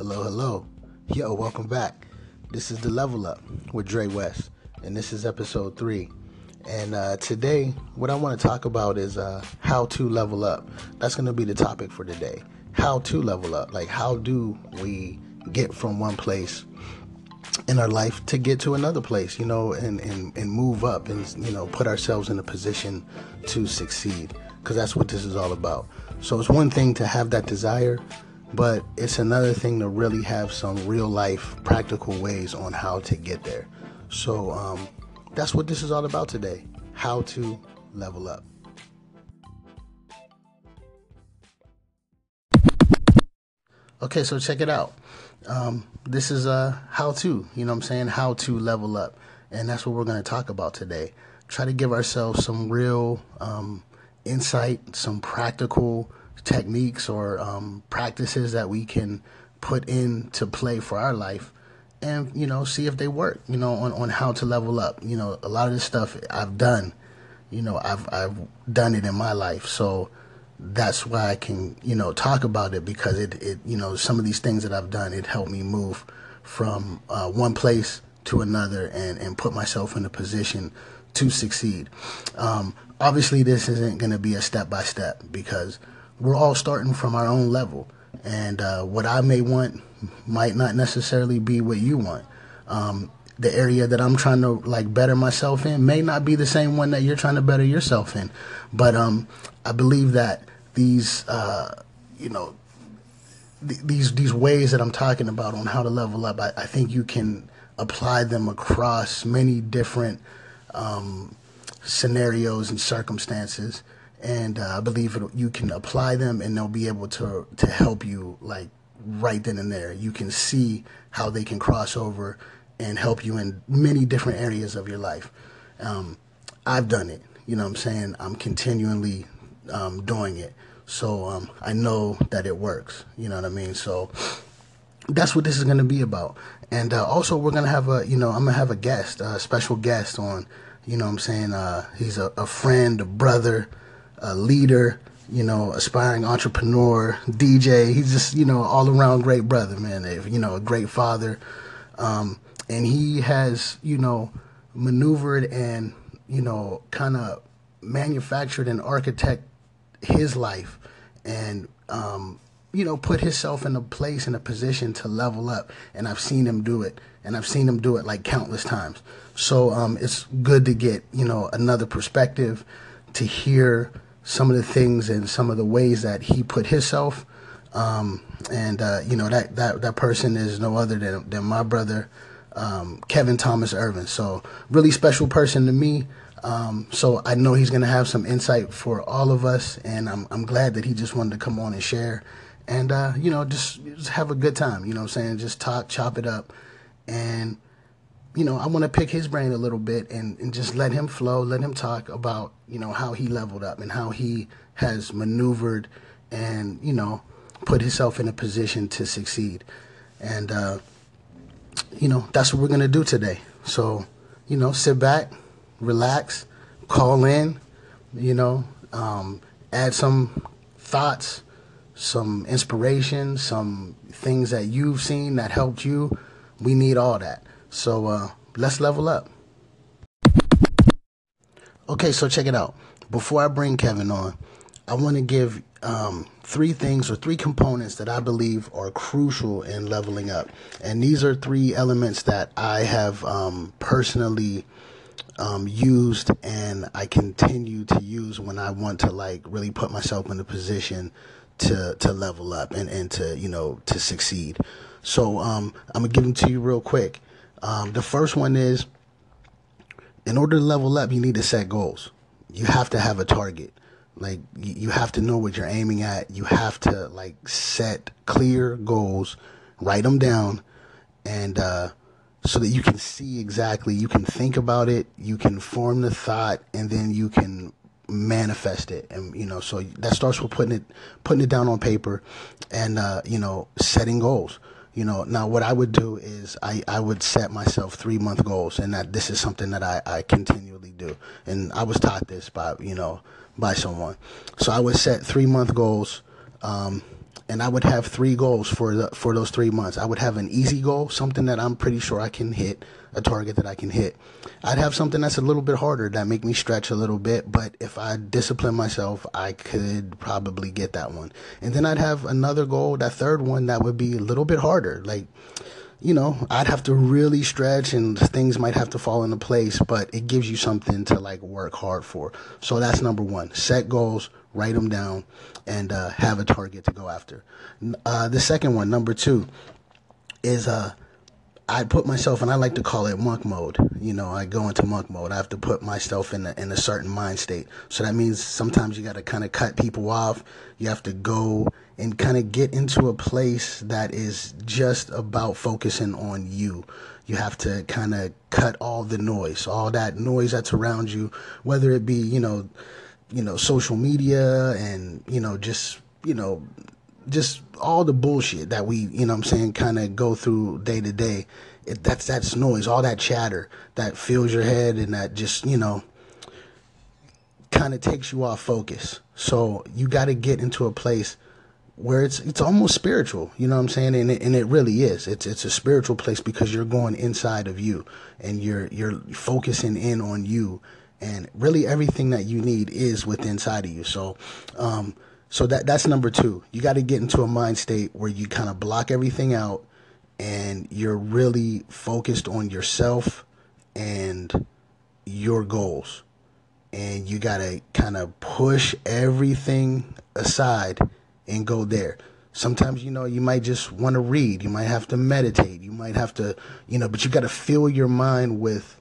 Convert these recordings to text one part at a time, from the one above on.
Hello, hello. Yo, welcome back. This is the Level Up with Dre West, and this is episode three. And uh, today, what I want to talk about is uh, how to level up. That's going to be the topic for today. How to level up. Like, how do we get from one place in our life to get to another place, you know, and, and, and move up and, you know, put ourselves in a position to succeed? Because that's what this is all about. So it's one thing to have that desire, but it's another thing to really have some real life practical ways on how to get there. So um, that's what this is all about today how to level up. Okay, so check it out. Um, this is a how to, you know what I'm saying? How to level up. And that's what we're going to talk about today. Try to give ourselves some real um, insight, some practical techniques or um, practices that we can put into play for our life and you know see if they work you know on, on how to level up. You know a lot of this stuff i've done you know i've i've done it in my life. So that's why i can you know talk about it because it it you know some of these things that i've done it helped me move from uh, one place to another and and put myself in a position to succeed. Um, obviously this isn't going to be a step by step because we're all starting from our own level and uh, what i may want might not necessarily be what you want. Um, the area that I'm trying to like better myself in may not be the same one that you're trying to better yourself in. But um, I believe that these, uh, you know, th- these these ways that I'm talking about on how to level up, I, I think you can apply them across many different um, scenarios and circumstances. And uh, I believe it, you can apply them, and they'll be able to to help you like right then and there. You can see how they can cross over and help you in many different areas of your life. Um, I've done it. You know what I'm saying? I'm continually um, doing it. So um, I know that it works. You know what I mean? So that's what this is going to be about. And uh, also, we're going to have a, you know, I'm going to have a guest, a special guest on, you know what I'm saying? Uh, he's a, a friend, a brother, a leader you know, aspiring entrepreneur, DJ. He's just, you know, all around great brother, man. You know, a great father. Um, and he has, you know, maneuvered and, you know, kind of manufactured and architect his life and, um, you know, put himself in a place in a position to level up. And I've seen him do it. And I've seen him do it like countless times. So um, it's good to get, you know, another perspective to hear some of the things and some of the ways that he put himself. Um, and uh, you know that, that that person is no other than than my brother um, Kevin Thomas Irvin. So really special person to me. Um, so I know he's gonna have some insight for all of us, and I'm I'm glad that he just wanted to come on and share, and uh, you know just, just have a good time. You know what I'm saying? Just talk, chop it up, and you know, I want to pick his brain a little bit and, and just let him flow, let him talk about, you know, how he leveled up and how he has maneuvered and, you know, put himself in a position to succeed. And, uh, you know, that's what we're going to do today. So, you know, sit back, relax, call in, you know, um, add some thoughts, some inspiration, some things that you've seen that helped you. We need all that. So uh, let's level up. Okay, so check it out. Before I bring Kevin on, I want to give um, three things or three components that I believe are crucial in leveling up. And these are three elements that I have um, personally um, used and I continue to use when I want to like really put myself in a position to to level up and, and to you know to succeed. So um, I'm gonna give them to you real quick. Um, the first one is in order to level up, you need to set goals. You have to have a target. Like you have to know what you're aiming at. You have to like set clear goals, write them down, and uh, so that you can see exactly. You can think about it. You can form the thought, and then you can manifest it. And you know, so that starts with putting it putting it down on paper, and uh, you know, setting goals you know now what i would do is i, I would set myself three month goals and that this is something that I, I continually do and i was taught this by you know by someone so i would set three month goals um, and I would have three goals for the, for those three months. I would have an easy goal, something that I'm pretty sure I can hit, a target that I can hit. I'd have something that's a little bit harder that make me stretch a little bit, but if I discipline myself, I could probably get that one. And then I'd have another goal, that third one that would be a little bit harder, like you know, I'd have to really stretch and things might have to fall into place, but it gives you something to like work hard for. So that's number one. Set goals, write them down, and uh, have a target to go after. Uh, the second one, number two, is uh, I put myself, and I like to call it monk mode. You know, I go into monk mode. I have to put myself in a, in a certain mind state. So that means sometimes you got to kind of cut people off. You have to go and kind of get into a place that is just about focusing on you. You have to kind of cut all the noise, all that noise that's around you, whether it be, you know, you know, social media and, you know, just, you know, just all the bullshit that we, you know I'm saying, kind of go through day to day. It, that's that's noise, all that chatter that fills your head and that just, you know, kind of takes you off focus. So you got to get into a place where it's it's almost spiritual, you know what I'm saying? And it, and it really is. It's it's a spiritual place because you're going inside of you and you're you're focusing in on you and really everything that you need is within inside of you. So um so that that's number 2. You got to get into a mind state where you kind of block everything out and you're really focused on yourself and your goals. And you got to kind of push everything aside and go there. Sometimes, you know, you might just want to read. You might have to meditate. You might have to, you know, but you got to fill your mind with,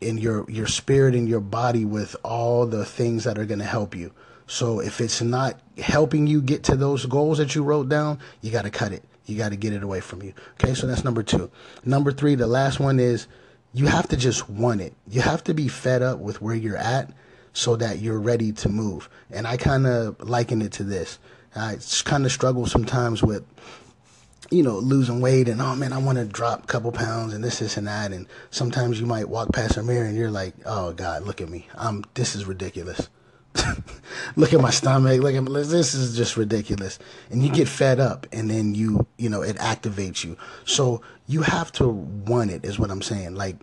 in your, your spirit and your body with all the things that are going to help you. So if it's not helping you get to those goals that you wrote down, you got to cut it. You got to get it away from you. Okay. So that's number two. Number three, the last one is you have to just want it. You have to be fed up with where you're at so that you're ready to move. And I kind of liken it to this. I kind of struggle sometimes with, you know, losing weight and, oh man, I want to drop a couple pounds and this, this, and that. And sometimes you might walk past a mirror and you're like, oh God, look at me. I'm, this is ridiculous. look at my stomach. Look at this is just ridiculous. And you get fed up and then you, you know, it activates you. So you have to want it is what I'm saying. Like,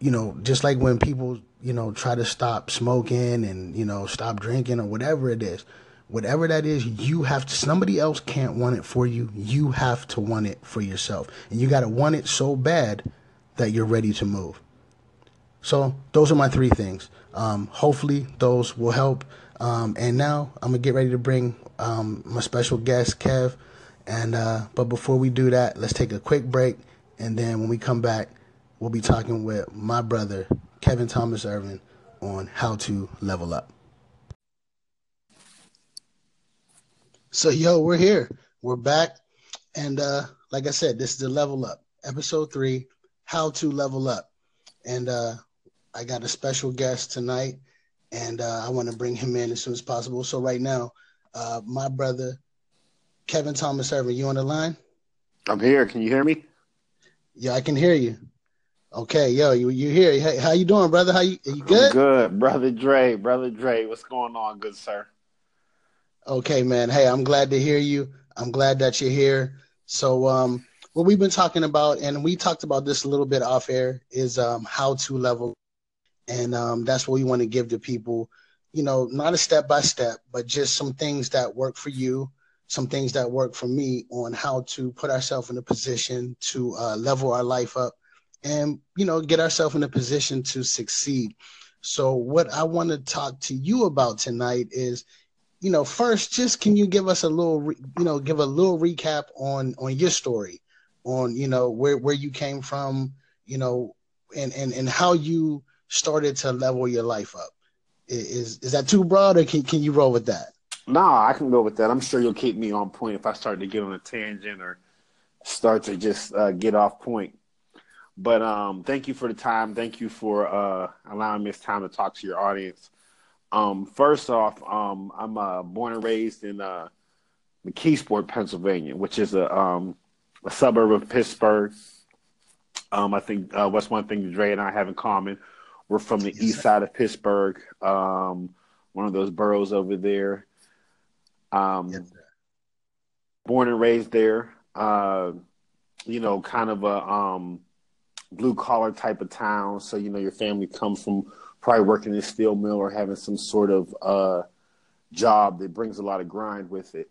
you know, just like when people, you know, try to stop smoking and, you know, stop drinking or whatever it is whatever that is, you have to, somebody else can't want it for you. You have to want it for yourself. And you got to want it so bad that you're ready to move. So those are my three things. Um, hopefully those will help. Um, and now I'm gonna get ready to bring um, my special guest, Kev. And uh, but before we do that, let's take a quick break. And then when we come back, we'll be talking with my brother, Kevin Thomas Irvin, on how to level up. So yo, we're here. We're back. And uh like I said, this is the level up. Episode three, how to level up. And uh I got a special guest tonight and uh, I want to bring him in as soon as possible. So right now, uh my brother Kevin Thomas Irvin, you on the line? I'm here. Can you hear me? Yeah, I can hear you. Okay, yo, you you here? Hey, how you doing, brother? How you? Are you good? I'm good, brother Dre. Brother Dre, what's going on, good sir? Okay, man. Hey, I'm glad to hear you. I'm glad that you're here. So, um, what we've been talking about, and we talked about this a little bit off air, is um, how to level. And um, that's what we want to give to people, you know, not a step by step, but just some things that work for you, some things that work for me on how to put ourselves in a position to uh, level our life up and, you know, get ourselves in a position to succeed. So, what I want to talk to you about tonight is you know, first, just can you give us a little, re- you know, give a little recap on on your story, on you know where where you came from, you know, and and and how you started to level your life up. Is is that too broad, or can can you roll with that? No, I can go with that. I'm sure you'll keep me on point if I start to get on a tangent or start to just uh, get off point. But um, thank you for the time. Thank you for uh, allowing me this time to talk to your audience. Um, first off, um, I'm uh, born and raised in uh, McKeesport, Pennsylvania, which is a, um, a suburb of Pittsburgh. Um, I think uh, what's one thing Dre and I have in common. We're from the yes, east side of Pittsburgh, um, one of those boroughs over there. Um, yes, born and raised there. Uh, you know, kind of a um, blue collar type of town. So you know, your family comes from probably working in a steel mill or having some sort of uh, job that brings a lot of grind with it.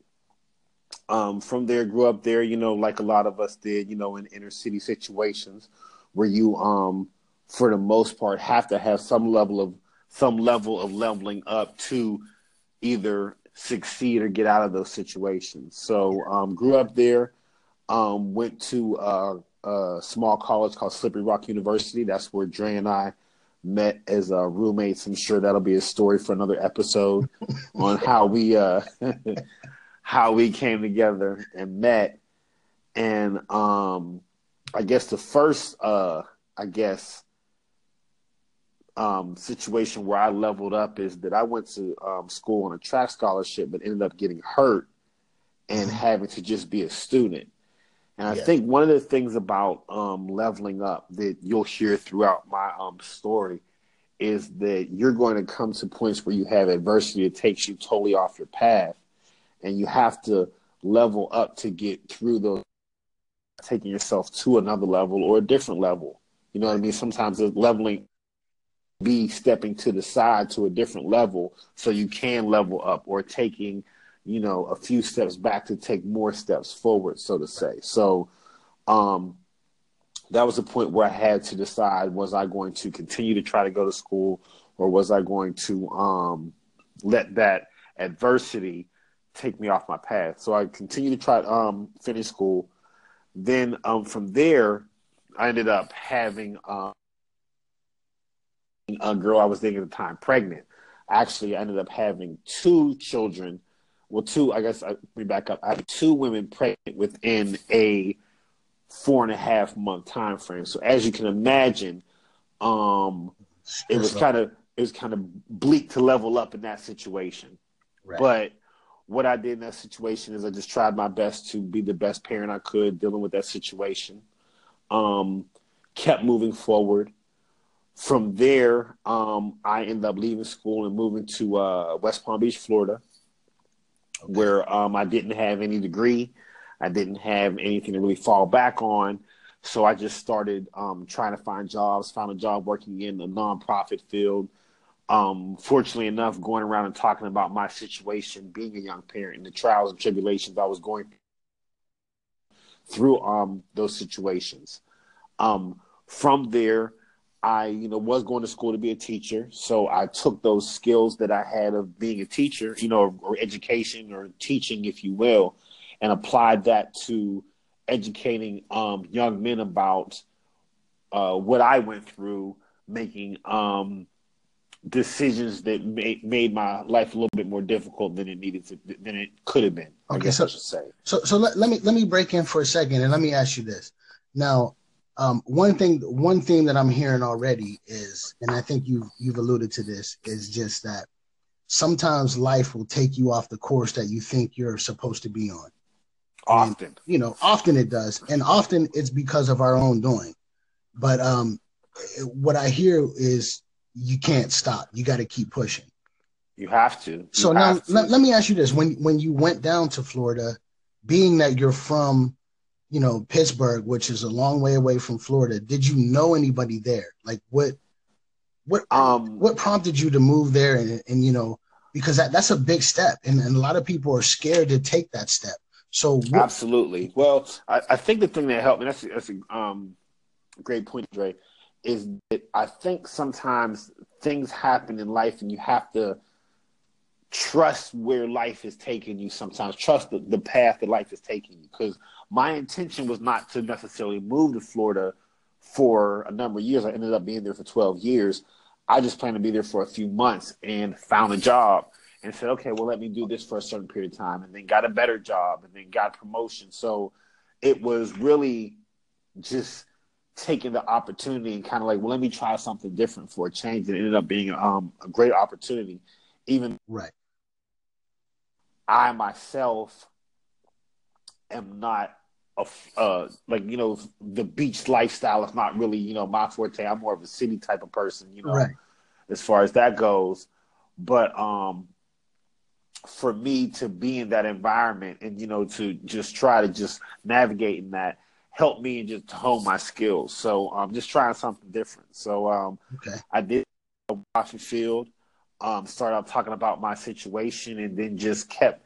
Um, from there, grew up there. You know, like a lot of us did. You know, in inner city situations where you, um, for the most part, have to have some level of some level of leveling up to either succeed or get out of those situations. So um, grew up there, um, went to uh, a small college called Slippery Rock University. That's where Dre and I met as uh, roommates. I'm sure that'll be a story for another episode on how we uh, how we came together and met. And um, I guess the first, uh, I guess, um, situation where I leveled up is that I went to um, school on a track scholarship, but ended up getting hurt and mm-hmm. having to just be a student. And I yeah. think one of the things about um, leveling up that you'll hear throughout my um, story is that you're going to come to points where you have adversity that takes you totally off your path, and you have to level up to get through those, taking yourself to another level or a different level. You know what I mean? Sometimes the leveling be stepping to the side to a different level so you can level up or taking you know a few steps back to take more steps forward so to say. So um that was the point where i had to decide was i going to continue to try to go to school or was i going to um let that adversity take me off my path? So i continued to try to um finish school. Then um from there i ended up having um a girl I was dating at the time pregnant. Actually, I ended up having two children. Well, two, I guess, I, let me back up. I had two women pregnant within a four and a half month time frame. So as you can imagine, um, it was kind of it was kind of bleak to level up in that situation. Right. But what I did in that situation is I just tried my best to be the best parent I could dealing with that situation. Um, kept moving forward from there, um, I ended up leaving school and moving to uh, West Palm Beach, Florida, okay. where um, I didn't have any degree. I didn't have anything to really fall back on. So I just started um, trying to find jobs, found a job working in the nonprofit field. Um, fortunately enough, going around and talking about my situation, being a young parent, and the trials and tribulations I was going through um, those situations. Um, from there, I, you know, was going to school to be a teacher, so I took those skills that I had of being a teacher, you know, or, or education or teaching, if you will, and applied that to educating um, young men about uh, what I went through, making um, decisions that made made my life a little bit more difficult than it needed to than it could have been. Okay, so, So so let, let me let me break in for a second and let me ask you this. Now, um, one thing one thing that I'm hearing already is, and I think you've you've alluded to this, is just that sometimes life will take you off the course that you think you're supposed to be on. Often, and, you know, often it does, and often it's because of our own doing. But um, what I hear is you can't stop. You got to keep pushing. You have to. You so have now to. Let, let me ask you this: when when you went down to Florida, being that you're from you know, Pittsburgh, which is a long way away from Florida, did you know anybody there? Like what what um what prompted you to move there and, and you know, because that, that's a big step and, and a lot of people are scared to take that step. So what- absolutely. Well, I, I think the thing that helped me that's that's a um great point, Dre, is that I think sometimes things happen in life and you have to trust where life is taking you sometimes. Trust the, the path that life is taking you. Because my intention was not to necessarily move to florida for a number of years. I ended up being there for 12 years. I just planned to be there for a few months and found a job and said okay well let me do this for a certain period of time and then got a better job and then got promotion. So it was really just taking the opportunity and kind of like well let me try something different for a change and it ended up being um, a great opportunity even right I myself am not a uh, like you know the beach lifestyle is not really you know my forte. I'm more of a city type of person, you know, right. as far as that goes. But um, for me to be in that environment and you know to just try to just navigate in that helped me and just hone my skills. So I'm um, just trying something different. So um, okay. I did Washington Field. Um, started talking about my situation and then just kept,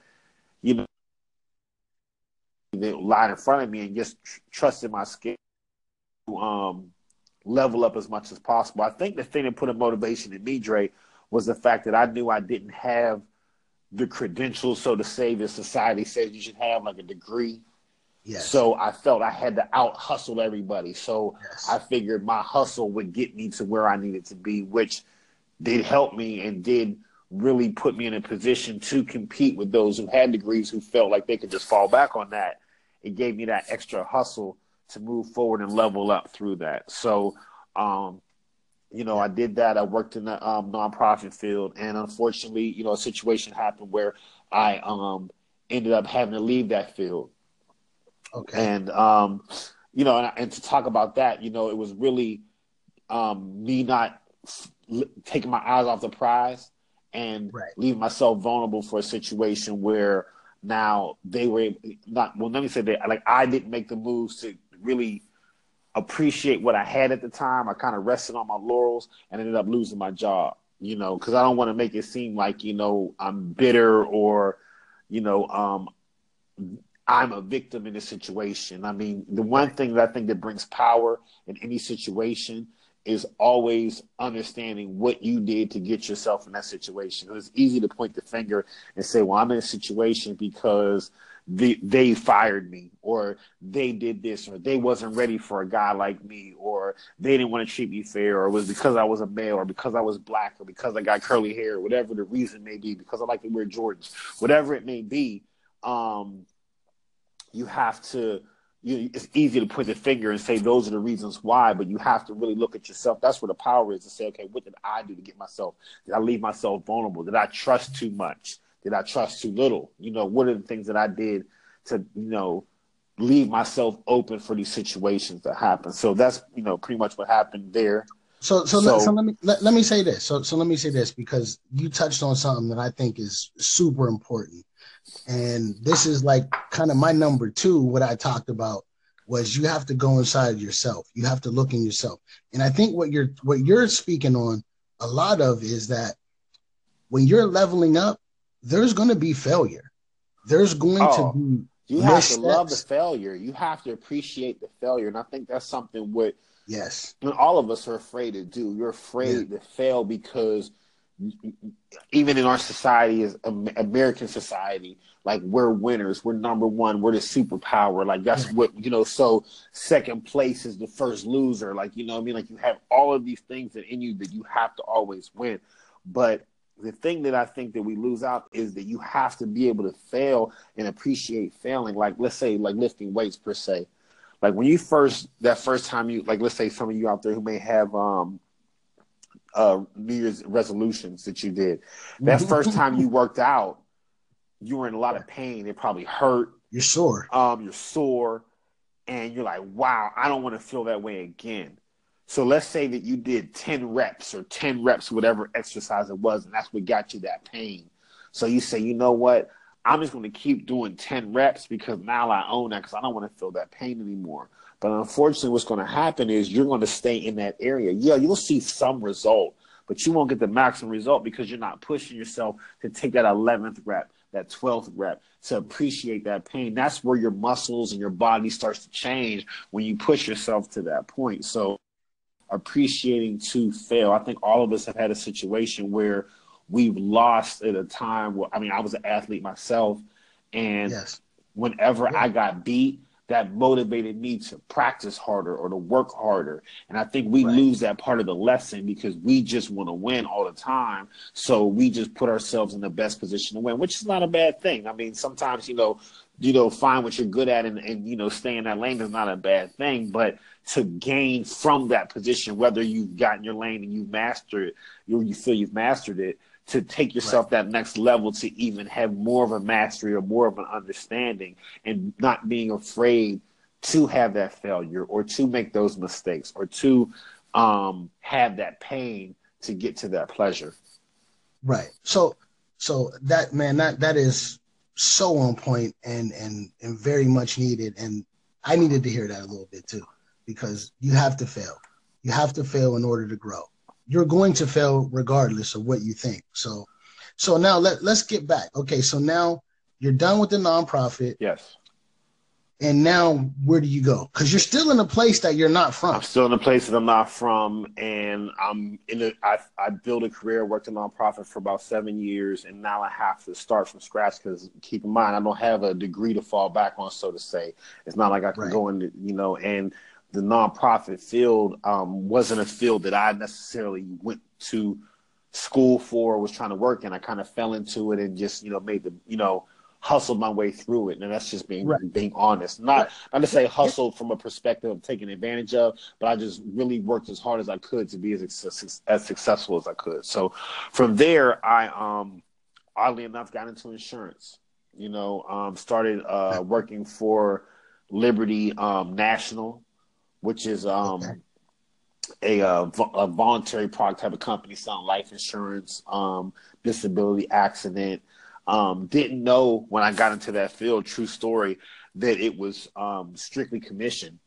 you know, the line in front of me and just tr- trusted my skill to um, level up as much as possible. I think the thing that put a motivation in me, Dre, was the fact that I knew I didn't have the credentials, so to say, that society says you should have, like a degree Yes. So I felt I had to out hustle everybody. So yes. I figured my hustle would get me to where I needed to be, which did help me and did really put me in a position to compete with those who had degrees who felt like they could just fall back on that. It gave me that extra hustle to move forward and level up through that. So, um, you know, I did that. I worked in the um, nonprofit field, and unfortunately, you know, a situation happened where I um, ended up having to leave that field. Okay. And um, you know, and, and to talk about that, you know, it was really um, me not taking my eyes off the prize and right. leaving myself vulnerable for a situation where now they were not. Well, let me say that like I didn't make the moves to really appreciate what I had at the time. I kind of rested on my laurels and ended up losing my job. You know, because I don't want to make it seem like you know I'm bitter or you know um, I'm a victim in this situation. I mean, the one thing that I think that brings power in any situation is always understanding what you did to get yourself in that situation. It's easy to point the finger and say, "Well, I'm in a situation because they, they fired me, or they did this, or they wasn't ready for a guy like me, or they didn't want to treat me fair, or it was because I was a male, or because I was black, or because I got curly hair, or whatever the reason may be, because I like to wear Jordans, whatever it may be." Um, you have to you, it's easy to point the finger and say those are the reasons why, but you have to really look at yourself. That's where the power is to say, okay, what did I do to get myself? Did I leave myself vulnerable? Did I trust too much? Did I trust too little? You know, what are the things that I did to, you know, leave myself open for these situations that happen? So that's, you know, pretty much what happened there. So, so, so, let, so let me let, let me say this. So, so let me say this because you touched on something that I think is super important and this is like kind of my number two. What I talked about was you have to go inside yourself. You have to look in yourself. And I think what you're what you're speaking on a lot of is that when you're leveling up, there's going to be failure. There's going oh, to be you have missteps. to love the failure. You have to appreciate the failure, and I think that's something what yes, when all of us are afraid to do. You're afraid yeah. to fail because even in our society as American society, like we're winners, we're number one, we're the superpower. Like that's what you know. So second place is the first loser. Like you know, I mean, like you have all of these things that in you that you have to always win. But the thing that I think that we lose out is that you have to be able to fail and appreciate failing. Like let's say, like lifting weights per se. Like when you first that first time you like, let's say some of you out there who may have um uh, New Year's resolutions that you did. That first time you worked out, you were in a lot of pain. It probably hurt. You're sore. Um, you're sore, and you're like, "Wow, I don't want to feel that way again." So let's say that you did ten reps or ten reps, whatever exercise it was, and that's what got you that pain. So you say, "You know what? I'm just going to keep doing ten reps because now I own that because I don't want to feel that pain anymore." But unfortunately, what's going to happen is you're going to stay in that area. Yeah, you'll see some result, but you won't get the maximum result because you're not pushing yourself to take that 11th rep, that 12th rep, to appreciate that pain. That's where your muscles and your body starts to change when you push yourself to that point. So, appreciating to fail. I think all of us have had a situation where we've lost at a time where, I mean, I was an athlete myself, and yes. whenever yeah. I got beat, that motivated me to practice harder or to work harder. And I think we right. lose that part of the lesson because we just want to win all the time. So we just put ourselves in the best position to win, which is not a bad thing. I mean, sometimes, you know, you know, find what you're good at and, and you know, stay in that lane is not a bad thing. But to gain from that position, whether you've gotten your lane and you've mastered it, or you feel you've mastered it, to take yourself right. that next level to even have more of a mastery or more of an understanding and not being afraid to have that failure or to make those mistakes or to um, have that pain to get to that pleasure. Right. So So that man, that that is so on point and and and very much needed. And I needed to hear that a little bit too, because you have to fail. You have to fail in order to grow. You're going to fail regardless of what you think. So so now let let's get back. Okay, so now you're done with the nonprofit. Yes and now where do you go? Because you're still in a place that you're not from. I'm still in a place that I'm not from, and I'm in a. I I built a career, worked in nonprofit for about seven years, and now I have to start from scratch. Because keep in mind, I don't have a degree to fall back on, so to say. It's not like I can right. go into you know, and the nonprofit field um, wasn't a field that I necessarily went to school for, was trying to work in. I kind of fell into it and just you know made the you know hustled my way through it, and that's just being right. being honest. Not right. not to say hustled from a perspective of taking advantage of, but I just really worked as hard as I could to be as as successful as I could. So from there, I um oddly enough got into insurance. You know, um, started uh, working for Liberty um, National, which is um, okay. a, uh, a voluntary product type of company selling life insurance, um, disability, accident, um, didn't know when I got into that field, true story, that it was um, strictly commission.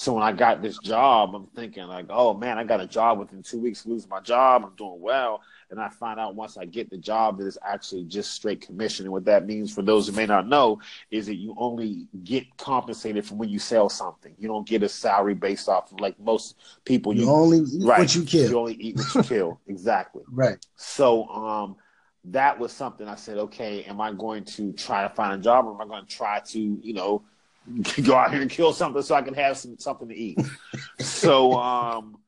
So when I got this job, I'm thinking like, oh man, I got a job within two weeks, lose my job, I'm doing well. And I find out once I get the job that it's actually just straight commission. And what that means for those who may not know is that you only get compensated from when you sell something. You don't get a salary based off of like most people. You, you only eat right, what you kill. You only eat what you kill. Exactly. Right. So um that was something I said, okay, am I going to try to find a job or am I going to try to, you know, go out here and kill something so I can have some something to eat? so um,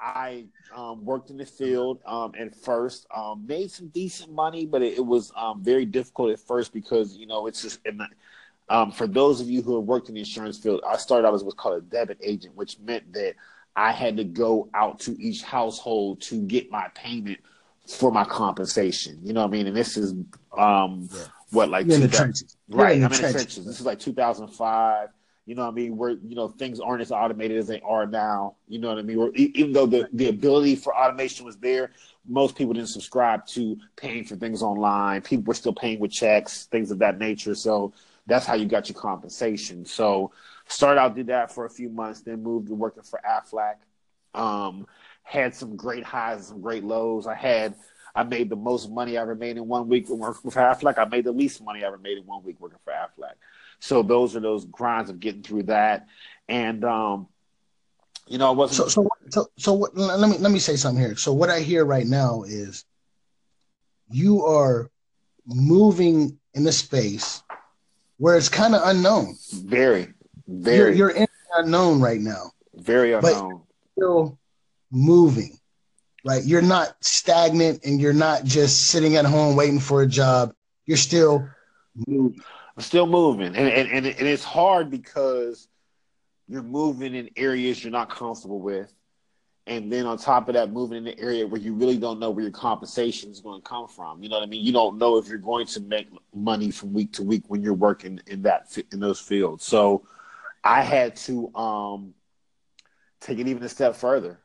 I um, worked in the field um, at first, um, made some decent money, but it, it was um, very difficult at first because, you know, it's just, the, um, for those of you who have worked in the insurance field, I started out as what's called a debit agent, which meant that I had to go out to each household to get my payment – for my compensation. You know what I mean? And this is um yeah. What like in the trenches. Right. In I'm trenches. in the trenches. This is like 2005. You know what I mean? Where you know things aren't as automated as they are now. You know what I mean? Where, even though the, the ability for automation was there, most people didn't subscribe to paying for things online. People were still paying with checks, things of that nature. So that's how you got your compensation. So started out did that for a few months, then moved to working for Aflac. Um, had some great highs and some great lows. I had I made the most money I ever made in one week working for Aflac. I made the least money I ever made in one week working for Aflac. So those are those grinds of getting through that. And um, you know, I wasn't. So, so, so, so what, let me let me say something here. So what I hear right now is you are moving in a space where it's kind of unknown. Very, very. You're, you're in unknown right now. Very unknown. But still moving, right? You're not stagnant and you're not just sitting at home waiting for a job. You're still moving. I'm still moving. And, and, and, and it's hard because you're moving in areas you're not comfortable with. And then on top of that, moving in the area where you really don't know where your compensation is going to come from. You know what I mean? You don't know if you're going to make money from week to week when you're working in that in those fields. So I had to um, take it even a step further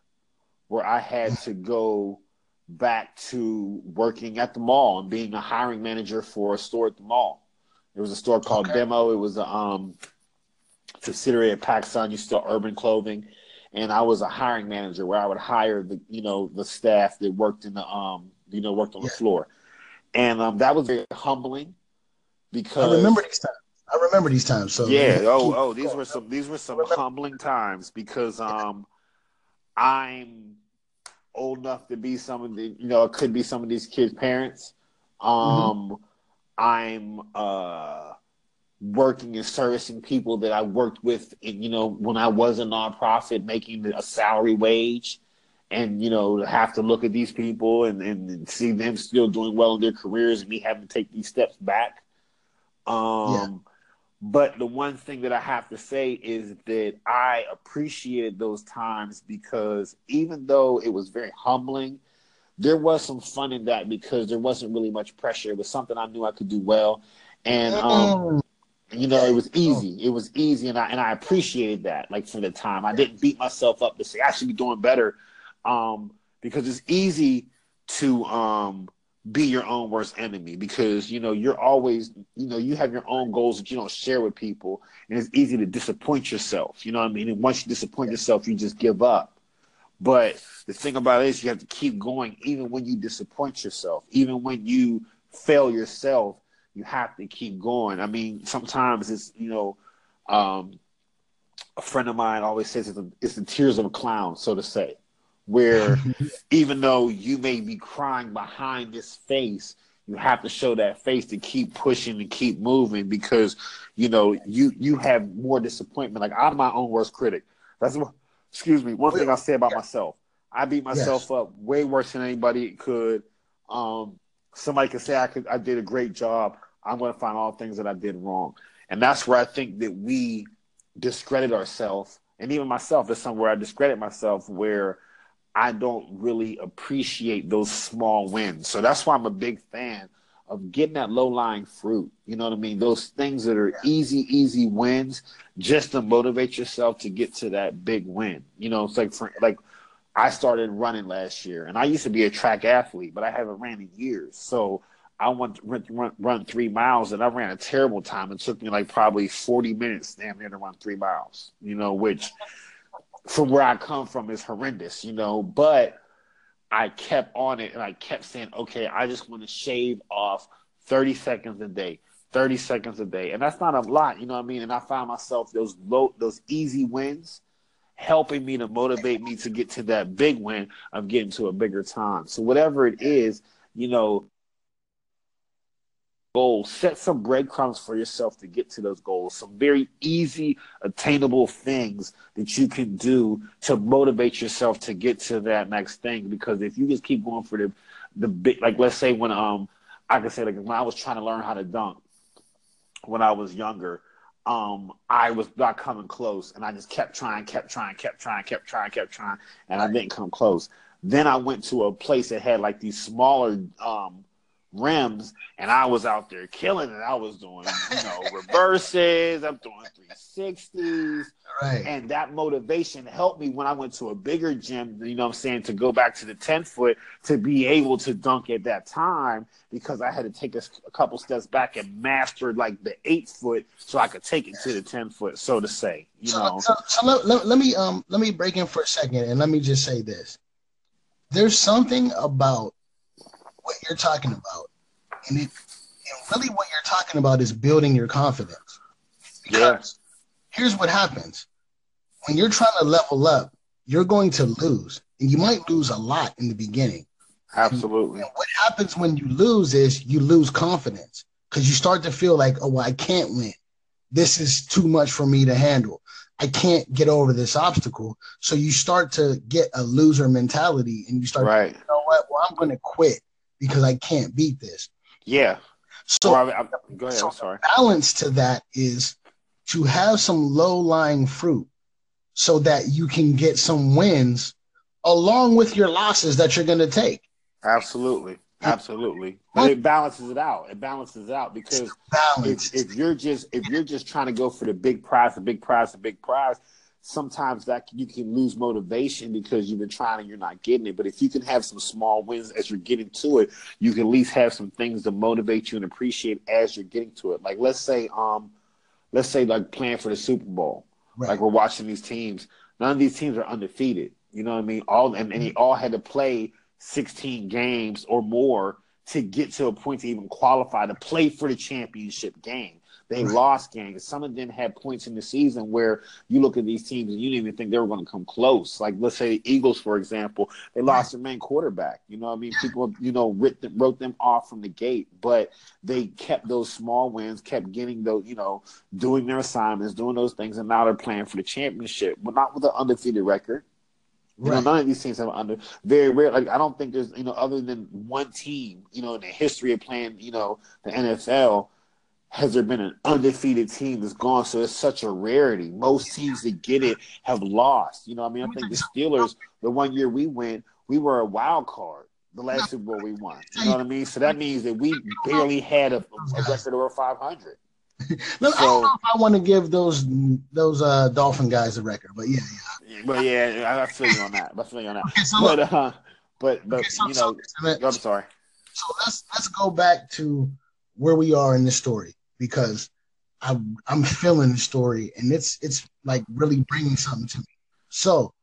where I had to go back to working at the mall and being a hiring manager for a store at the mall. There was a store called okay. Demo. It was a um, subsidiary of PacSun, used to Urban Clothing, and I was a hiring manager where I would hire the you know the staff that worked in the um you know worked on yeah. the floor, and um, that was very humbling because I remember these times. I remember these times. So yeah, oh oh, these were some these were some humbling times because um I'm old enough to be some of the, you know, it could be some of these kids' parents. Um, mm-hmm. I'm uh, working and servicing people that I worked with, in, you know, when I was a nonprofit, making a salary wage, and you know, have to look at these people and, and see them still doing well in their careers, and me having to take these steps back. Um, yeah but the one thing that I have to say is that I appreciated those times because even though it was very humbling, there was some fun in that because there wasn't really much pressure. It was something I knew I could do well, and um, you know, it was easy. It was easy, and I and I appreciated that. Like for the time, I didn't beat myself up to say I should be doing better, um, because it's easy to um, be your own worst enemy because you know you're always you know you have your own goals that you don't share with people and it's easy to disappoint yourself. You know what i mean? And once you disappoint yourself you just give up. But the thing about it is you have to keep going even when you disappoint yourself. Even when you fail yourself you have to keep going. I mean sometimes it's you know um, a friend of mine always says it's, a, it's the tears of a clown so to say where even though you may be crying behind this face, you have to show that face to keep pushing and keep moving because you know you you have more disappointment. Like I'm my own worst critic. That's what, excuse me. One thing I say about myself, I beat myself yes. up way worse than anybody could. Um, somebody could say I could I did a great job. I'm going to find all things that I did wrong, and that's where I think that we discredit ourselves, and even myself is somewhere I discredit myself where I don't really appreciate those small wins. So that's why I'm a big fan of getting that low lying fruit. You know what I mean? Those things that are easy, easy wins just to motivate yourself to get to that big win. You know, it's like for, like I started running last year and I used to be a track athlete, but I haven't ran in years. So I went to run, run, run three miles and I ran a terrible time. It took me like probably 40 minutes damn near to run three miles, you know, which from where I come from is horrendous, you know, but I kept on it and I kept saying, okay, I just want to shave off 30 seconds a day, 30 seconds a day. And that's not a lot, you know what I mean? And I found myself those low, those easy wins helping me to motivate me to get to that big win of getting to a bigger time. So whatever it is, you know, goals. Set some breadcrumbs for yourself to get to those goals. Some very easy, attainable things that you can do to motivate yourself to get to that next thing. Because if you just keep going for the the big, like let's say when um I can say like when I was trying to learn how to dunk when I was younger, um, I was not coming close, and I just kept trying, kept trying, kept trying, kept trying, kept trying, and I didn't come close. Then I went to a place that had like these smaller um, rims and I was out there killing it. I was doing, you know, reverses, I'm doing 360s. Right. And that motivation helped me when I went to a bigger gym, you know I'm saying, to go back to the 10 foot to be able to dunk at that time because I had to take a, a couple steps back and master like the eight foot so I could take it to the 10 foot, so to say, you so, know. So, so let, let, let me um let me break in for a second and let me just say this. There's something about what you're talking about. And, it, and really what you're talking about is building your confidence. Because yeah. here's what happens. When you're trying to level up, you're going to lose. And you might lose a lot in the beginning. Absolutely. And what happens when you lose is you lose confidence because you start to feel like, oh, well, I can't win. This is too much for me to handle. I can't get over this obstacle. So you start to get a loser mentality and you start, right. you know what? Well, I'm going to quit because I can't beat this. Yeah. So, I, I, go ahead. So I'm sorry. Balance to that is to have some low lying fruit so that you can get some wins along with your losses that you're going to take. Absolutely. Absolutely. But it balances it out. It balances it out because if, if you're just if you're just trying to go for the big prize, the big prize, the big prize, sometimes that you can lose motivation because you've been trying and you're not getting it. But if you can have some small wins as you're getting to it, you can at least have some things to motivate you and appreciate as you're getting to it. Like let's say, um, let's say like playing for the Super Bowl. Right. Like we're watching these teams. None of these teams are undefeated. You know what I mean? All and, and they all had to play 16 games or more to get to a point to even qualify to play for the championship game. They lost games. Some of them had points in the season where you look at these teams and you didn't even think they were going to come close. Like let's say the Eagles, for example, they lost their main quarterback. You know, I mean, people you know wrote them, wrote them off from the gate, but they kept those small wins, kept getting those, you know, doing their assignments, doing those things, and now they're playing for the championship, but not with an undefeated record. You right. know, none of these teams have under very rare. Like I don't think there's you know other than one team, you know, in the history of playing, you know, the NFL has there been an undefeated team that's gone? So it's such a rarity. Most teams that get it have lost. You know, I mean, I think the Steelers, the one year we went, we were a wild card. The last Super Bowl we won. You know what I mean? So that means that we barely had a, a record over 500. Look, so, I don't know if I want to give those those uh, Dolphin guys a record, but yeah, yeah. But yeah, I feel you on that. I feel you on that. Okay, so but uh, but but okay, so, you know, so, I'm sorry. so let's let's go back to where we are in the story because I'm I'm feeling the story and it's it's like really bringing something to me. So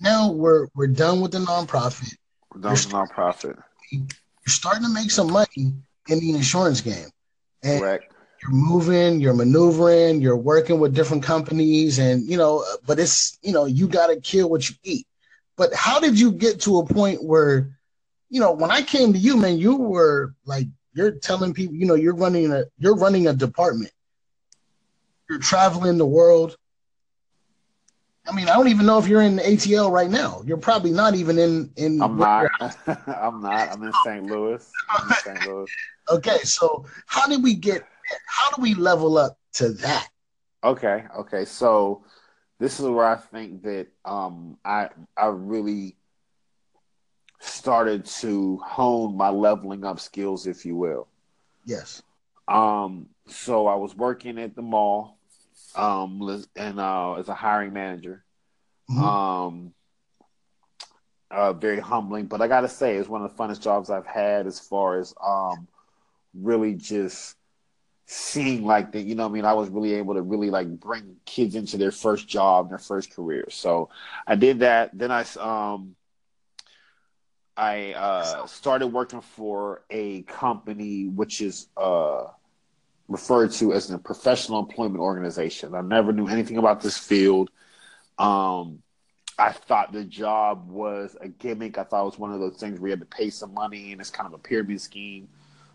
now we're we're done with the nonprofit. We're done with the nonprofit. You're starting to make some money in the insurance game, and Correct. you're moving, you're maneuvering, you're working with different companies, and you know, but it's you know you got to kill what you eat. But how did you get to a point where, you know, when I came to you, man, you were like you're telling people, you know, you're running a you're running a department. You're traveling the world. I mean, I don't even know if you're in ATL right now. You're probably not even in in. I'm not. I'm not. I'm in St. Louis. I'm in St. Louis. Okay, so how did we get? How do we level up to that? Okay. Okay. So this is where I think that um, I I really started to hone my leveling up skills, if you will. Yes. Um, so I was working at the mall, um, and uh, as a hiring manager. Mhm. Um, uh, very humbling, but I gotta say, it's one of the funnest jobs I've had as far as um, really just seeing like that. You know, what I mean, I was really able to really like bring kids into their first job, their first career. So I did that. Then I um, I uh, started working for a company which is uh, referred to as a professional employment organization. I never knew anything about this field. Um, I thought the job was a gimmick. I thought it was one of those things where you had to pay some money and it's kind of a pyramid scheme,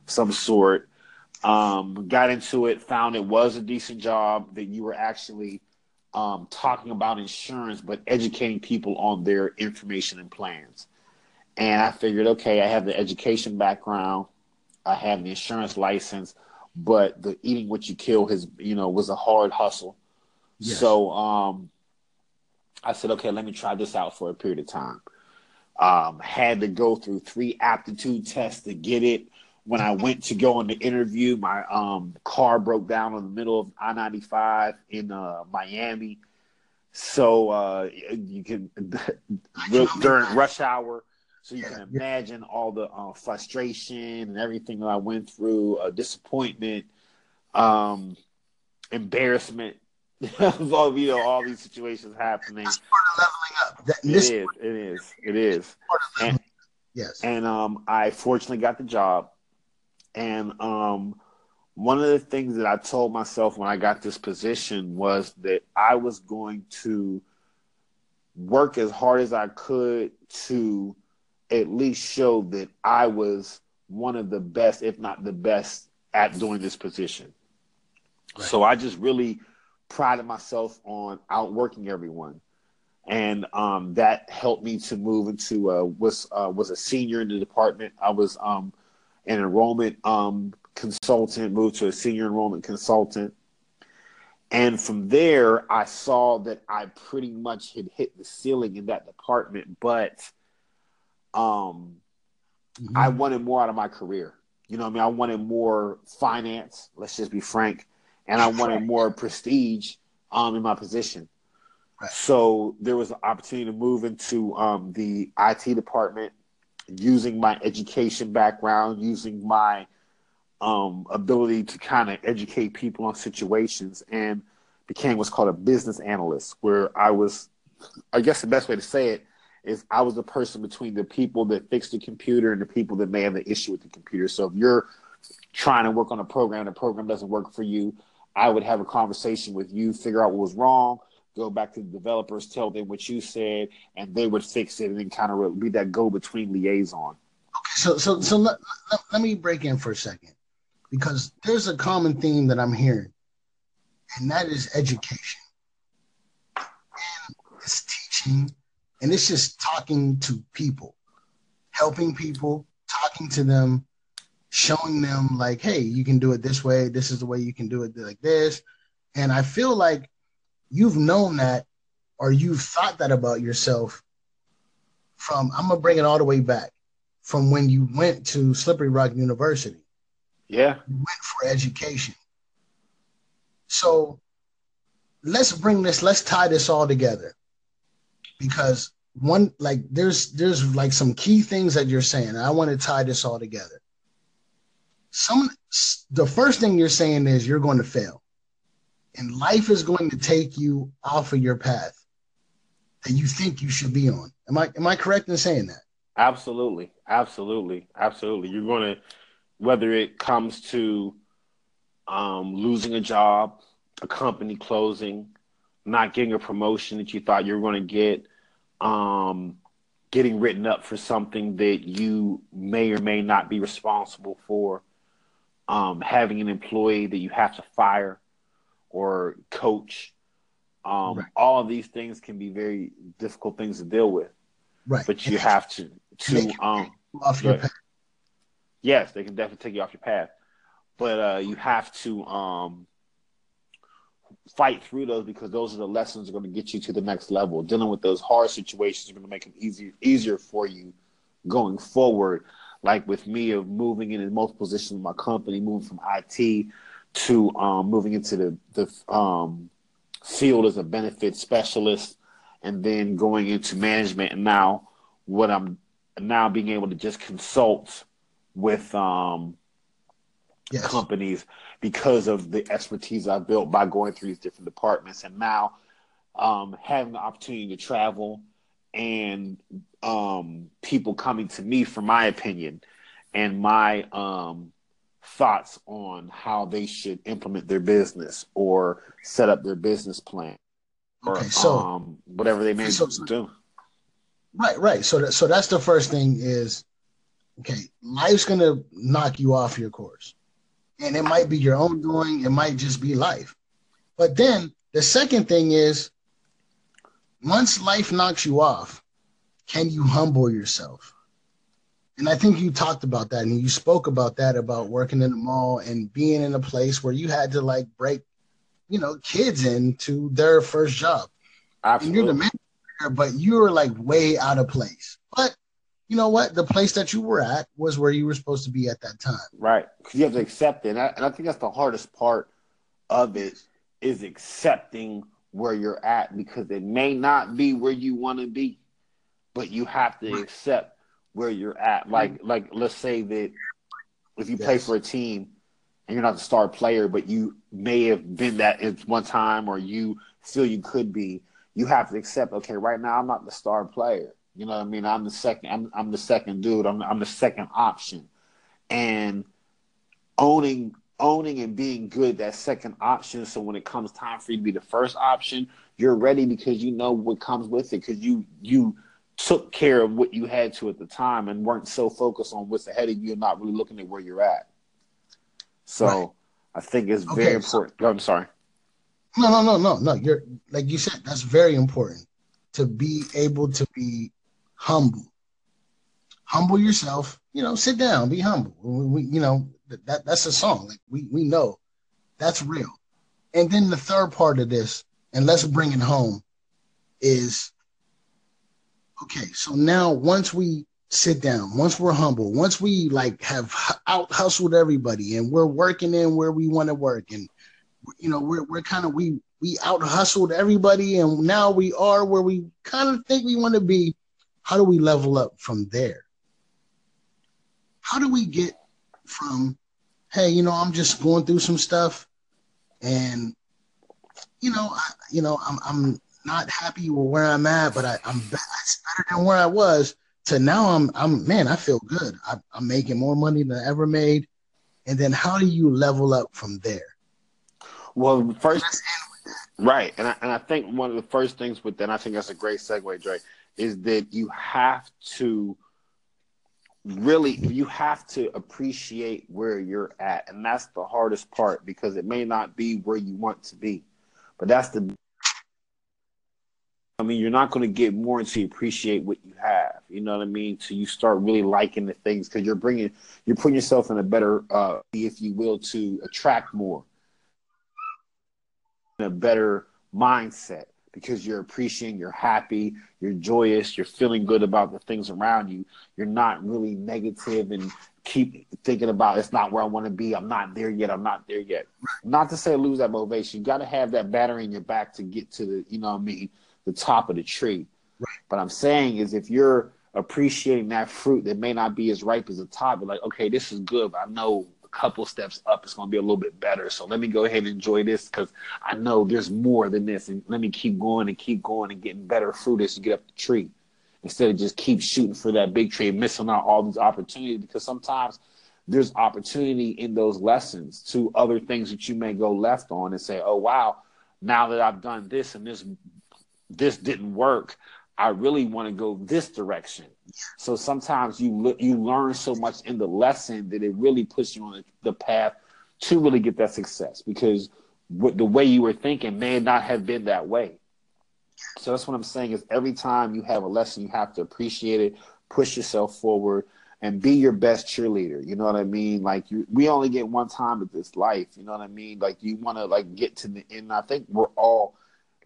some sort. Um, got into it, found it was a decent job that you were actually um, talking about insurance, but educating people on their information and plans. And I figured, okay, I have the education background, I have the insurance license, but the eating what you kill has, you know, was a hard hustle. Yes. So um, I said, okay, let me try this out for a period of time. Um, had to go through three aptitude tests to get it. When I went to go on the interview, my um, car broke down in the middle of I ninety five in uh, Miami. So uh, you can during rush hour. So you can imagine all the uh, frustration and everything that I went through, uh, disappointment, um, embarrassment, of all you know all these situations happening. That's part of leveling up. That, It is, it is, it is. part leveling. And, yes. and um, I fortunately got the job. And um, one of the things that I told myself when I got this position was that I was going to work as hard as I could to at least show that I was one of the best, if not the best, at doing this position. Right. So I just really prided myself on outworking everyone. And um, that helped me to move into uh, was uh, was a senior in the department. I was um, an enrollment um, consultant, moved to a senior enrollment consultant. And from there, I saw that I pretty much had hit the ceiling in that department, but um, Mhm. I wanted more out of my career. You know what I mean? I wanted more finance, let's just be frank, and I wanted more prestige um, in my position. Right. So there was an opportunity to move into um, the IT department using my education background, using my um, ability to kind of educate people on situations, and became what's called a business analyst, where I was, I guess the best way to say it is I was the person between the people that fix the computer and the people that may have the issue with the computer. So if you're trying to work on a program, and the program doesn't work for you, I would have a conversation with you, figure out what was wrong, go back to the developers, tell them what you said, and they would fix it and then kind of be that go between liaison. Okay, so so so let, let, let me break in for a second because there's a common theme that I'm hearing, and that is education. And it's teaching, and it's just talking to people, helping people, talking to them, showing them like, hey, you can do it this way. This is the way you can do it like this. And I feel like you've known that, or you've thought that about yourself. From I'm gonna bring it all the way back from when you went to Slippery Rock University. Yeah. You went for education. So let's bring this, let's tie this all together. Because one like there's there's like some key things that you're saying. I want to tie this all together. Some the first thing you're saying is you're going to fail. And life is going to take you off of your path that you think you should be on. Am I am I correct in saying that? Absolutely. Absolutely. Absolutely. You're going to whether it comes to um, losing a job, a company closing, not getting a promotion that you thought you were going to get, um, getting written up for something that you may or may not be responsible for, um, having an employee that you have to fire or coach. Um, right. All of these things can be very difficult things to deal with. Right. But you have to to um off your path. Yes, they can definitely take you off your path. But uh, you have to um fight through those because those are the lessons that are going to get you to the next level. Dealing with those hard situations are going to make them easier easier for you going forward. Like with me of moving into multiple positions in my company, moving from IT to um, moving into the the um, field as a benefit specialist, and then going into management. And now, what I'm now being able to just consult with um, yes. companies because of the expertise I've built by going through these different departments, and now um, having the opportunity to travel and um, people coming to me for my opinion and my um, thoughts on how they should implement their business or set up their business plan or okay, so, um, whatever they may so, do. Right, right. So, that, so that's the first thing is okay. Life's gonna knock you off your course and it might be your own doing, it might just be life. But then the second thing is once life knocks you off, can you humble yourself? And I think you talked about that and you spoke about that about working in the mall and being in a place where you had to like break, you know, kids into their first job. Absolutely. And you're the manager, but you're like way out of place. But you know what? The place that you were at was where you were supposed to be at that time. Right. Because you have to accept it. And I, and I think that's the hardest part of it is accepting where you're at because it may not be where you want to be, but you have to accept where you're at. Mm-hmm. Like, like let's say that if you yes. play for a team and you're not the star player, but you may have been that at one time or you feel you could be, you have to accept, okay, right now I'm not the star player you know what I mean? I'm the second. I'm, I'm the second dude. I'm I'm the second option, and owning owning and being good that second option. So when it comes time for you to be the first option, you're ready because you know what comes with it. Because you you took care of what you had to at the time and weren't so focused on what's ahead of you and not really looking at where you're at. So right. I think it's okay, very important. So, I'm sorry. No, no, no, no, no. You're like you said. That's very important to be able to be humble. Humble yourself. You know, sit down, be humble. We, you know, that that's a song. Like we we know that's real. And then the third part of this, and let's bring it home, is okay. So now once we sit down, once we're humble, once we like have out hustled everybody, and we're working in where we want to work, and you know we're we're kind of we we out hustled everybody, and now we are where we kind of think we want to be how do we level up from there? How do we get from, hey, you know, I'm just going through some stuff, and you know, I, you know, I'm I'm not happy with where I'm at, but I, I'm better than where I was. To now, I'm I'm man, I feel good. I, I'm making more money than I ever made. And then, how do you level up from there? Well, first, right, and I, and I think one of the first things with that, I think that's a great segue, Dre is that you have to really you have to appreciate where you're at and that's the hardest part because it may not be where you want to be but that's the I mean, you're not going to get more until you appreciate what you have. You know what I mean? Till you start really liking the things because you're bringing, you're putting yourself in a better, uh, if you will, to attract more, in a better mindset because you're appreciating, you're happy, you're joyous, you're feeling good about the things around you. You're not really negative and keep thinking about it's not where I want to be. I'm not there yet. I'm not there yet. Not to say lose that motivation. You got to have that battery in your back to get to the, you know what I mean, the top of the tree. Right. But I'm saying is if you're appreciating that fruit that may not be as ripe as the top, but like, okay, this is good, but I know couple steps up it's going to be a little bit better. So let me go ahead and enjoy this because I know there's more than this, and let me keep going and keep going and getting better fruit as you get up the tree instead of just keep shooting for that big tree and missing out all these opportunities because sometimes there's opportunity in those lessons to other things that you may go left on and say, oh wow, now that I've done this and this this didn't work, I really want to go this direction. So sometimes you you learn so much in the lesson that it really puts you on the path to really get that success because what the way you were thinking may not have been that way. So that's what I'm saying is every time you have a lesson, you have to appreciate it, push yourself forward, and be your best cheerleader. You know what I mean? Like you, we only get one time at this life. You know what I mean? Like you want to like get to the end. I think we're all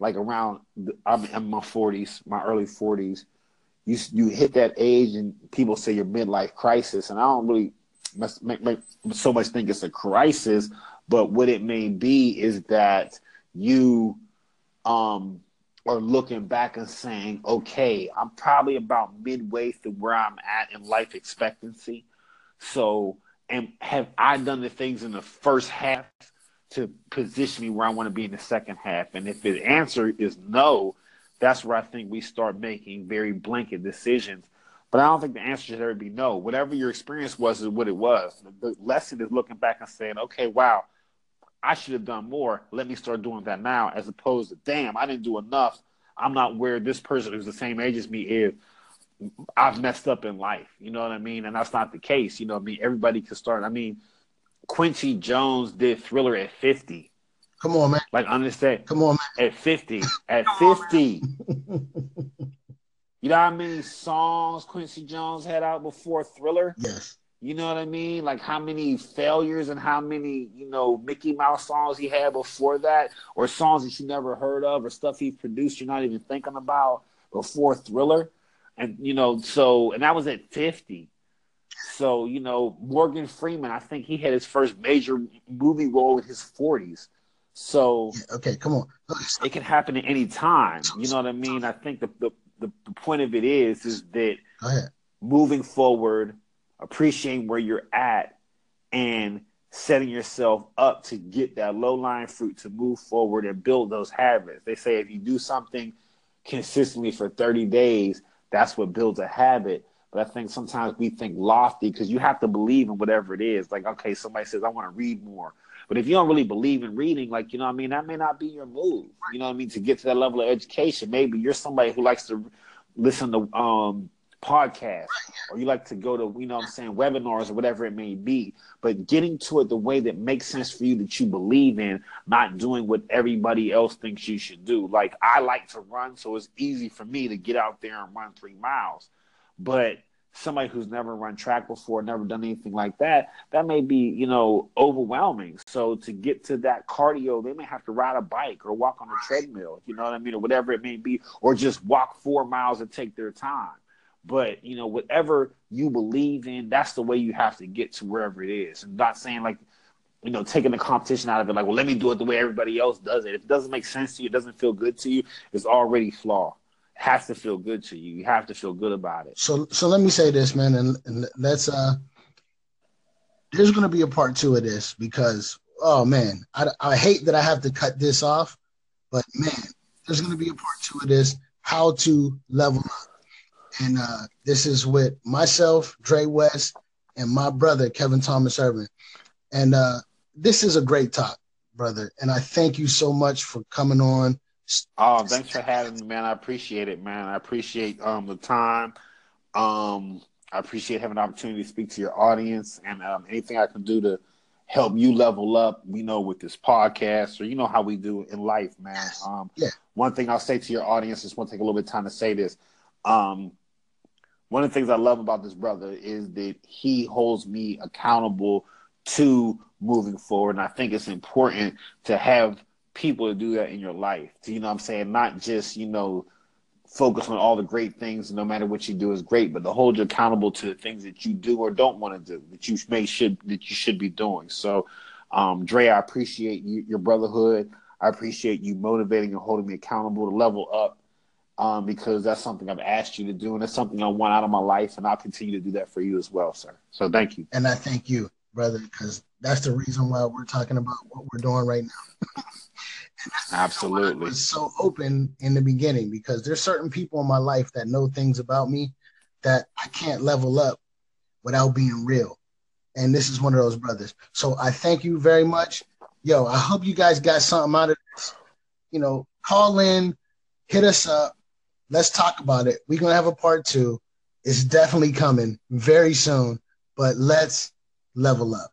like around. I'm in my 40s, my early 40s. You you hit that age, and people say your midlife crisis, and I don't really make, make so much think it's a crisis. But what it may be is that you um are looking back and saying, okay, I'm probably about midway through where I'm at in life expectancy. So, and have I done the things in the first half to position me where I want to be in the second half? And if the answer is no, that's where I think we start making very blanket decisions. But I don't think the answer should ever be no. Whatever your experience was is what it was. The lesson is looking back and saying, okay, wow, I should have done more. Let me start doing that now, as opposed to, damn, I didn't do enough. I'm not where this person who's the same age as me is. I've messed up in life. You know what I mean? And that's not the case. You know I mean? Everybody can start. I mean, Quincy Jones did Thriller at 50. Come on, man. Like, understand. Come on, man. At 50. At 50. you know how many songs Quincy Jones had out before Thriller? Yes. You know what I mean? Like how many failures and how many, you know, Mickey Mouse songs he had before that, or songs that you never heard of, or stuff he produced you're not even thinking about before Thriller. And, you know, so, and that was at 50. So, you know, Morgan Freeman, I think he had his first major movie role in his 40s. So, yeah, okay, come on. It can happen at any time. You know what I mean? I think the, the, the, the point of it is, is that moving forward, appreciating where you're at and setting yourself up to get that low lying fruit to move forward and build those habits. They say if you do something consistently for 30 days, that's what builds a habit. But I think sometimes we think lofty because you have to believe in whatever it is. Like, okay, somebody says, I want to read more. But if you don't really believe in reading, like, you know what I mean, that may not be your move. You know what I mean? To get to that level of education, maybe you're somebody who likes to listen to um, podcast or you like to go to you know i'm saying webinars or whatever it may be but getting to it the way that makes sense for you that you believe in not doing what everybody else thinks you should do like i like to run so it's easy for me to get out there and run three miles but somebody who's never run track before never done anything like that that may be you know overwhelming so to get to that cardio they may have to ride a bike or walk on a treadmill you know what i mean or whatever it may be or just walk four miles and take their time but you know, whatever you believe in, that's the way you have to get to wherever it is. And not saying like, you know, taking the competition out of it, like, well, let me do it the way everybody else does it. If it doesn't make sense to you, it doesn't feel good to you, it's already flawed. Has to feel good to you. You have to feel good about it. So so let me say this, man, and, and let's uh there's gonna be a part two of this because oh man, I, I hate that I have to cut this off, but man, there's gonna be a part two of this, how to level up and uh, this is with myself, Dre West, and my brother Kevin Thomas Irvin. And uh, this is a great talk, brother. And I thank you so much for coming on. Oh, thanks for having me, man. I appreciate it, man. I appreciate um, the time. Um, I appreciate having an opportunity to speak to your audience and um, anything I can do to help you level up, you know, with this podcast or you know how we do in life, man. Um, yeah. One thing I'll say to your audience, just want to take a little bit of time to say this. Um, one of the things I love about this brother is that he holds me accountable to moving forward. And I think it's important to have people to do that in your life. You know what I'm saying? Not just, you know, focus on all the great things, no matter what you do is great, but to hold you accountable to the things that you do or don't want to do, that you may should that you should be doing. So um, Dre, I appreciate you, your brotherhood. I appreciate you motivating and holding me accountable to level up um, because that's something I've asked you to do, and it's something I want out of my life, and I'll continue to do that for you as well, sir. So thank you. And I thank you, brother, because that's the reason why we're talking about what we're doing right now. Absolutely. was so open in the beginning because there's certain people in my life that know things about me that I can't level up without being real. And this is one of those brothers. So I thank you very much. Yo, I hope you guys got something out of this. You know, call in, hit us up. Let's talk about it. We're gonna have a part two. It's definitely coming very soon, but let's level up.